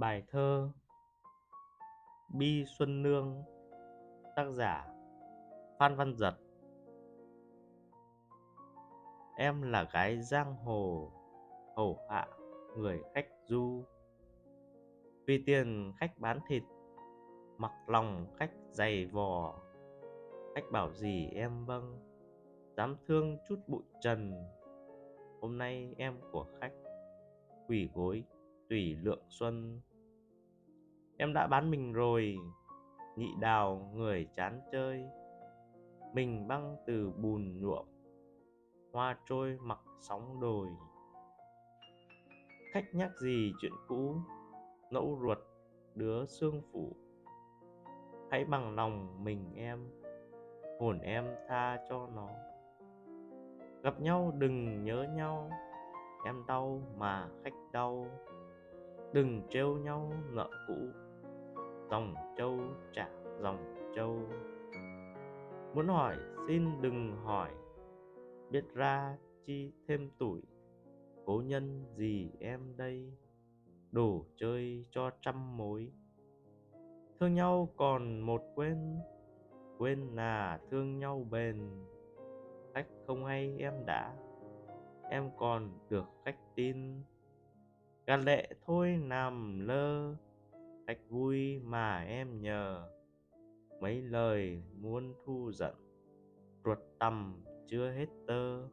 Bài thơ Bi Xuân Nương, Tác giả Phan Văn Giật. Em là gái giang hồ, Hầu hạ người khách du. Vì tiền khách bán thịt, Mặc lòng khách dày vò. Khách bảo gì em vâng Dám thương chút bụi trần. Hôm nay em của khách Quỷ gối tùy lượng xuân em đã bán mình rồi. Nhị đào, người chán chơi. Mình băng từ bùn nhuộm. Hoa trôi, mặc sóng đồi. Khách nhắc gì chuyện cũ? Nẫu ruột, đứa xương phủ. Hãy bằng lòng mình em. Hồn em tha cho nó. Gặp nhau đừng nhớ nhau. Em đau mà khách đau. Đừng trêu nhau nợ cũ dòng châu trả dòng châu. Muốn hỏi, xin đừng hỏi. Biết ra chi thêm tuổi. Cố nhân gì em đây? Đủ chơi cho trăm mối. Thương nhau còn một quên. Quên là thương nhau bền. Khách không hay em đã. Em còn được khách tin. Gạt lệ thôi nằm lơ cách vui mà em nhờ. Mấy lời muốn thu giận, ruột tầm chưa hết tơ.